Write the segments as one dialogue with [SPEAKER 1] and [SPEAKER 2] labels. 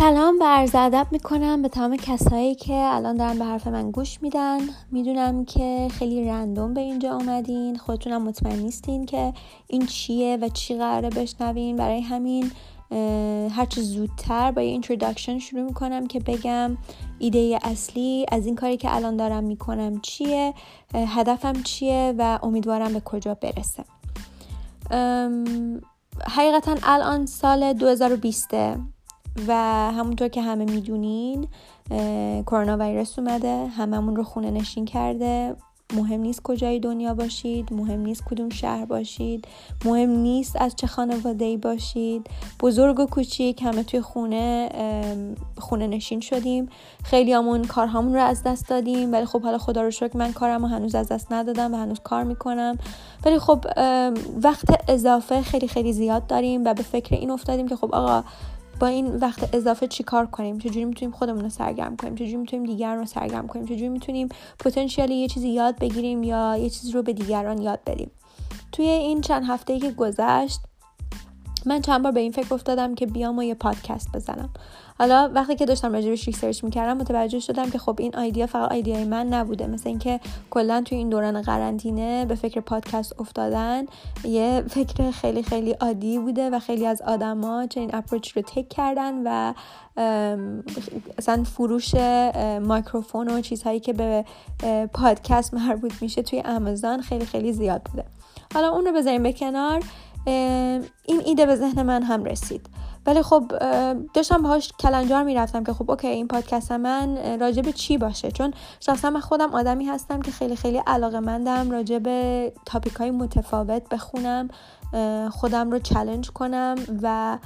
[SPEAKER 1] سلام و عرض ادب می‌کنم به تمام کسایی که الان دارن به حرف من گوش میدن. می‌دونم که خیلی رندوم به اینجا اومدین. خودتونم مطمئن نیستین که این چیه و چی قراره بشنوین. برای همین هرچه زودتر با یه اینترودکشن شروع می‌کنم که بگم ایده اصلی از این کاری که الان دارم می‌کنم چیه هدفم چیه و امیدوارم به کجا برسه. حقیقتا الان سال 2020 و همونطور که همه می‌دونین کرونا ویروس اومده هممون رو خونه نشین کرده. مهم نیست کجای دنیا باشید مهم نیست کدوم شهر باشید مهم نیست از چه خانواده ای باشید. بزرگ و کوچیک همه توی خونه خونه نشین شدیم. خیلی همون کارهامون رو از دست دادیم ولی خب حالا خدا رو شکر من کارم رو هنوز از دست ندادم و هنوز کار می‌کنم. ولی خب وقت اضافه خیلی خیلی زیاد داریم و به فکر این افتادیم که خب آقا با این وقت اضافه چیکار کنیم؟ چجوری می‌تونیم خودمون رو سرگرم کنیم؟ چجوری می‌تونیم دیگران رو سرگرم کنیم؟ چجوری می‌تونیم potentially یه چیزی یاد بگیریم یا یه چیزی رو به دیگران یاد بدیم؟ توی این چند هفته که گذشت من چند بار به این فکر افتادم که بیام و یه پادکست بزنم. حالا وقتی که داشتم راجبش research می‌کردم متوجه شدم که خب این ایده فقط ایده من نبوده. مثل اینکه کلا توی این دوران قرنطینه به فکر پادکست افتادن یه فکر خیلی خیلی عادی بوده و خیلی از آدما چنین approach رو take کردن و اصلا فروش microphone و چیزهایی که به پادکست مربوط میشه توی آمازون خیلی خیلی زیاد بوده. حالا اون رو بذاریم به کنار. این ایده به ذهن من هم رسید. ولی خب داشتم باهاش کلنجار می‌رفتم که خب okay این پادکست من راجع به چی باشه؟ چون شخصا من خودم آدمی هستم که خیلی خیلی علاقه مندم راجع به تاپیک های متفاوت بخونم خودم رو چلنج کنم و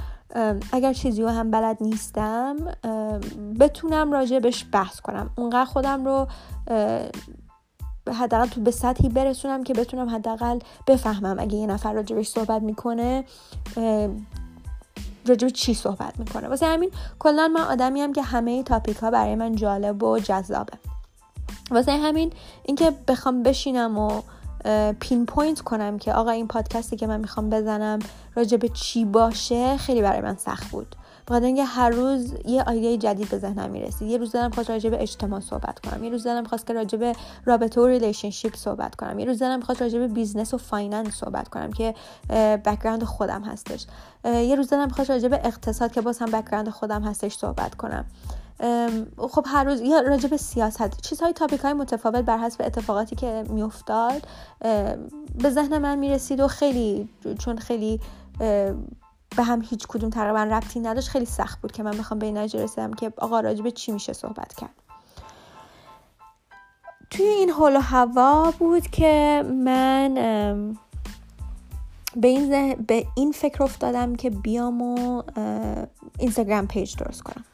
[SPEAKER 1] اگر چیزی رو هم بلد نیستم بتونم راجبش بحث کنم. اونقدر خودم رو حداقل تو به سطحی برسونم که بتونم حداقل بفهمم اگه یه نفر راجبش صحبت می‌کنه راجب چی صحبت می‌کنه. واسه همین کلا من آدمی هم که همه topic ها برای من جالب و جذابه. واسه همین اینکه بخوام بشینم و pinpoint کنم که آقا این پادکستی که من می‌خوام بزنم راجب چی باشه خیلی برای من سخت بود. بخاطر اینکه هر روز یه ایده جدید به ذهنم می‌رسید یه روز دلم خواست راجع به اجتماع صحبت کنم. یه روز دلم خواست که راجع به رابطه و relationship صحبت کنم. یه روز دلم خواست راجع به business و finance صحبت کنم که background خودم هستش. یه روز دلم خواست راجع به اقتصاد که باز هم background خودم هستش صحبت کنم. خب هر روز یا راجع به سیاست. چیزهای topic های متفاوت بر حسب اتفاقاتی که میافتاد به ذهن من می‌رسید و خیلی چون خیلی به هم هیچ کدوم تقریبا ربطی نداشت. خیلی سخت بود که من بخوام به این رسیدم که آقا راجب چی میشه صحبت کرد. توی این حال و هوا بود که من به این, به این فکر افتادم که بیام و Instagram page درست کنم.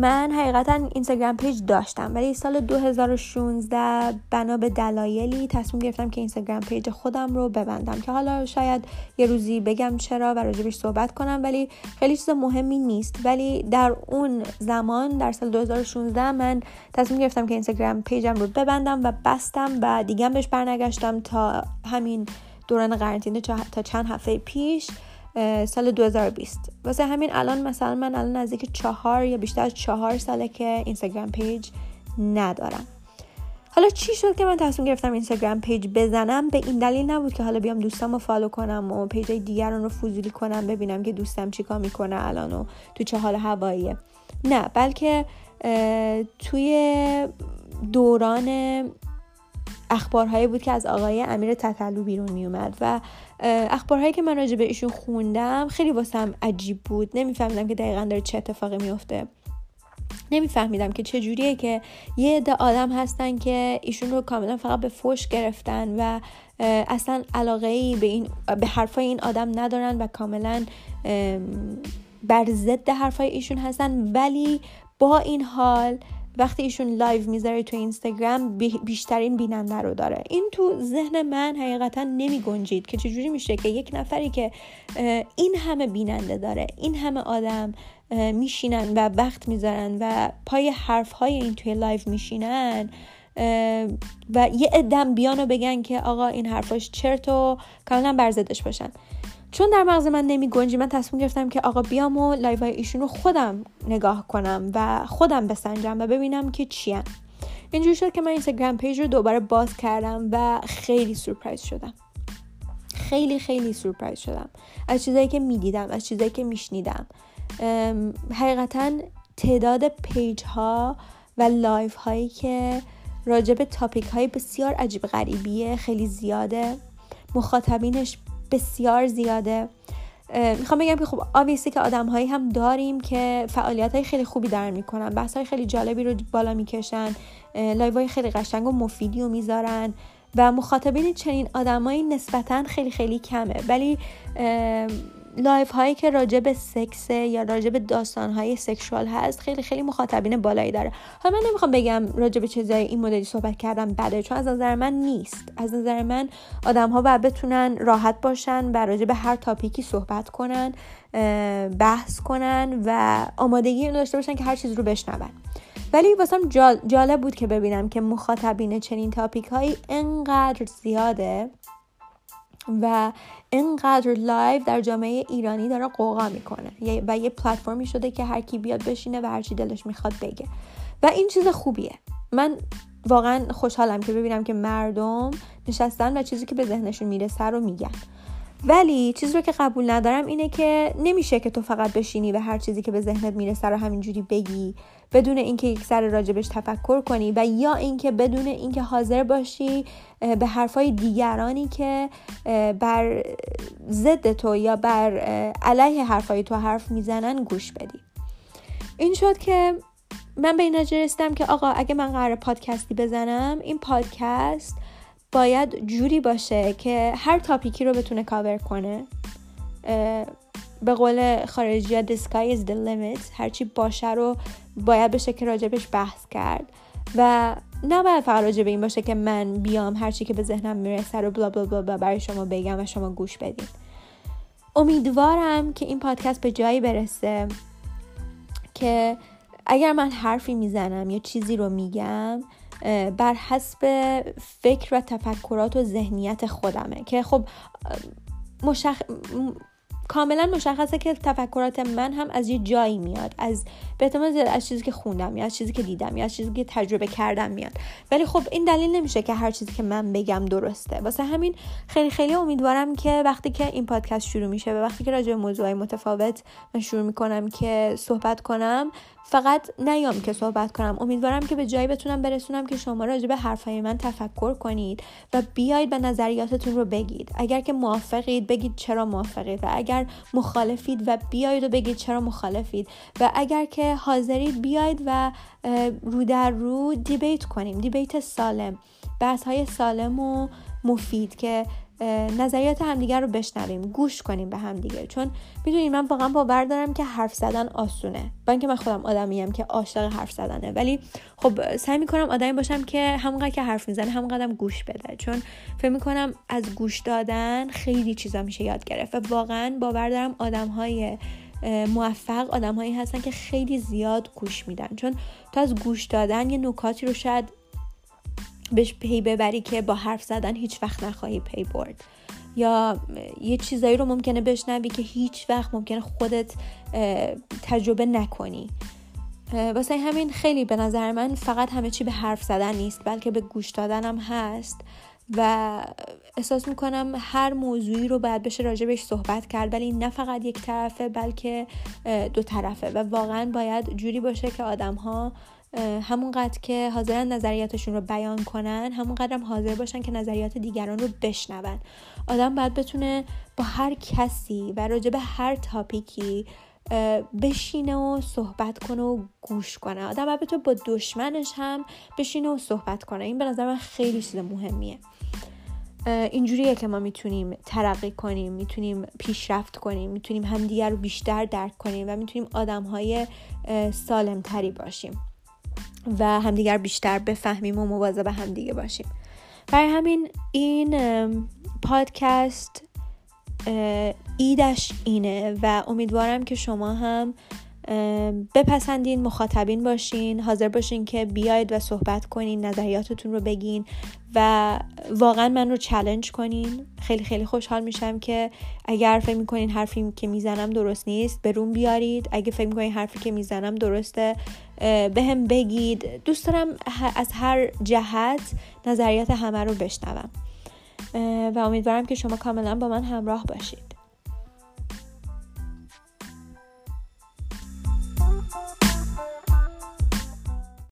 [SPEAKER 1] من حقیقتا Instagram page داشتم ولی سال 2016 بنا به دلایلی تصمیم گرفتم که Instagram page خودم رو ببندم که حالا شاید یه روزی بگم چرا و راجبش صحبت کنم ولی خیلی چیز مهمی نیست. ولی در اون زمان در سال 2016 من تصمیم گرفتم که Instagram page م رو ببندم و بستم و دیگه بهش برنگشتم تا همین دوران قرنطینه تا چند هفته پیش. سال 2020 واسه همین الان مثلا من الان نزدیک چهار یا بیشتر از چهار ساله که Instagram page ندارم. حالا چی شد که من تصمیم گرفتم Instagram page بزنم؟ به این دلیل نبود که حالا بیام دوستم رو follow کنم و page دیگران رو فضولی کنم ببینم که دوستم چیکار می‌کنه الان و تو چه حال هواییه. نه بلکه توی دوران اخبارهایی بود که از آقای امیر تطلو بیرون می اومد و اخبارهایی که من راجع به ایشون خوندم خیلی واسم عجیب بود. نمیفهمیدم که دقیقا داره چه اتفاقی میفته نمیفهمیدم که چه جوریه که یه عده آدم هستن که ایشون رو کاملا فقط به فوش گرفتن و اصلا علاقه ای به این به حرفای این آدم ندارن و کاملا بر ضد حرفای ایشون هستن. ولی با این حال وقتی ایشون live می‌ذاره تو اینستاگرام بیشترین بیننده رو داره. این تو ذهن من حقیقتا نمی گنجید که چجوری میشه که یک نفری که این همه بیننده داره این همه آدم میشینن و وقت می‌ذارن و پای حرف های این توی live میشینن و یه ادم بیان و بگن که آقا این حرفاش چرت و کاملا بی ارزش باشن. چون در مغز من نمی گنجید من تصمیم گرفتم که آقا بیام و live های ایشون رو خودم نگاه کنم و خودم بسنجم و ببینم که چیان. اینجوری شد که من Instagram page رو دوباره باز کردم و خیلی سورپرایز شدم. خیلی خیلی سورپرایز شدم. از چیزایی که می‌دیدم از چیزایی که میشنیدم. حقیقتا تعداد page ها و live هایی که راجع به topic های بسیار عجیب غریبیه خیلی زیاده. مخاطبینش بسیار زیاده. می‌خوام بگم که خب آویسی که آدم هایی هم داریم که فعالیت های خیلی خوبی دارن می‌کنن. بحث های خیلی جالبی رو بالا می‌کشن. live های خیلی قشنگ و مفیدی رو می‌ذارن و مخاطبین چنین آدمایی نسبتا خیلی خیلی کمه. ولی live هایی که راجع به سکس یا راجع به داستان های sexual هست خیلی خیلی مخاطبین بالایی داره. حالا من نمی‌خوام بگم راجع به چیزای این مدلی صحبت کردم بده چون از نظر من نیست. از نظر من آدم ها باید بتونن راحت باشن و راجع به هر topic ی صحبت کنن بحث کنن و آمادگی داشته باشن که هر چیز رو بشنون. ولی واسم جالب بود که ببینم که مخاطبین چنین topic هایی انقدر زیاده. و اینقدر live در جامعه ایرانی داره غوغا می‌کنه. و یه پلتفرمی شده که هر کی بیاد بشینه و هر چی دلش می‌خواد بگه. و این چیز خوبیه. من واقعا خوشحالم که ببینم که مردم نشستن و چیزی که به ذهنشون می‌رسه رو میگن. ولی چیزی رو که قبول ندارم اینه که نمیشه که تو فقط بشینی و هر چیزی که به ذهنت می‌رسه رو همینجوری بگی. بدون اینکه یک سر راجبش تفکر کنی و یا اینکه بدون اینکه حاضر باشی به حرفای دیگرانی که بر ضد تو یا بر علیه حرفای تو حرف می‌زنن گوش بدی. این شد که من به این رسیدم که آقا اگه من قرار پادکستی بزنم این پادکست باید جوری باشه که هر تاپیکی رو بتونه کاور کنه. به قول خارجی ها the sky is the limit. هرچی باشه رو باید بشه که راجبش بحث کرد. و نباید فقط راجع به این باشه که من بیام هرچی که به ذهنم می‌رسه رو بلا بلا بلا برای شما بگم و شما گوش بدین. امیدوارم که این پادکست به جایی برسه که اگر من حرفی می‌زنم یا چیزی رو میگم بر حسب فکر و تفکرات و ذهنیت خودمه. که خب مشخ... کاملا مشخصه که تفکرات من هم از یه جایی میاد از به زیاد از چیزی که خوندم یا از چیزی که دیدم یا از چیزی که تجربه کردم میاد. ولی خب این دلیل نمیشه که هر چیزی که من بگم درسته. واسه همین خیلی خیلی امیدوارم که وقتی که این پادکست شروع میشه و وقتی که راجع به موضوعی متفاوت من شروع می‌کنم که صحبت کنم فقط نیام که صحبت کنم. امیدوارم که به جایی بتونم برسونم که شما راجع به حرفهای من تفکر کنید و بیاید به نظریاتتون رو بگید. اگر که موافقید بگید چرا موافقید و اگر مخالفید و بیاید و بگید چرا مخالفید. و اگر که حاضرید بیاید و رو در رو دیبیت کنیم. دیبیت سالم. بحث های سالم و مفید که نظریات همدیگر رو بشنویم گوش کنیم به همدیگه. چون می‌دونید من واقعا باور دارم که حرف زدن آسونه. با اینکه من خودم آدمیم که عاشق حرف زدنه. ولی خب سعی می‌کنم آدمی باشم که همونقدر که حرف می‌زنه همونقدر گوش بده. چون فکر می‌کنم از گوش دادن خیلی چیزا میشه یاد گرفت. و واقعا باور دارم آدم های موفق آدم هایی هستن که خیلی زیاد گوش میدن. چون تو از گوش دادن یه نکاتی رو شاید بهش پی ببری که با حرف زدن هیچ وقت نخواهی پی برد. یا یه چیزایی رو ممکنه بشنوی که هیچ وقت ممکنه خودت تجربه نکنی. واسه همین خیلی به نظر من فقط همه چی به حرف زدن نیست بلکه به گوش دادنم هست. و احساس می‌کنم هر موضوعی رو باید بشه راجبش صحبت کرد ولی نه فقط یک طرفه بلکه دو طرفه. و واقعا باید جوری باشه که آدم ها همونقدر که حاضرن نظریاتشون رو بیان کنن همونقدر هم حاضر باشن که نظریات دیگران رو بشنون. آدم باید بتونه با هر کسی و راجع به هر تاپیکی بشینه و صحبت کنه و گوش کنه. آدم باید بتونه با دشمنش هم بشینه و صحبت کنه. این به نظر من خیلی چیز مهمیه. اینجوریه که ما می‌تونیم ترقی کنیم می‌تونیم پیشرفت کنیم می‌تونیم همدیگر رو بیشتر درک کنیم و می‌تونیم آدم های سالم تری باشیم. و همدیگر بیشتر بفهمیم و مواظب همدیگه باشیم. برای همین این پادکست ایدش اینه و امیدوارم که شما هم بپسندین مخاطبین باشین حاضر باشین که بیاید و صحبت کنین نظریاتتون رو بگین و واقعا من رو چلنج کنین. خیلی خیلی خوشحال میشم که اگر فکر می‌کنین حرفی که می‌زنم درست نیست به بیارید. اگه فکر می‌کنین حرفی که می‌زنم درسته به بگید. دوست دارم از هر جهت نظریات همه رو بشنوم. و امیدوارم که شما کاملا با من همراه باشید.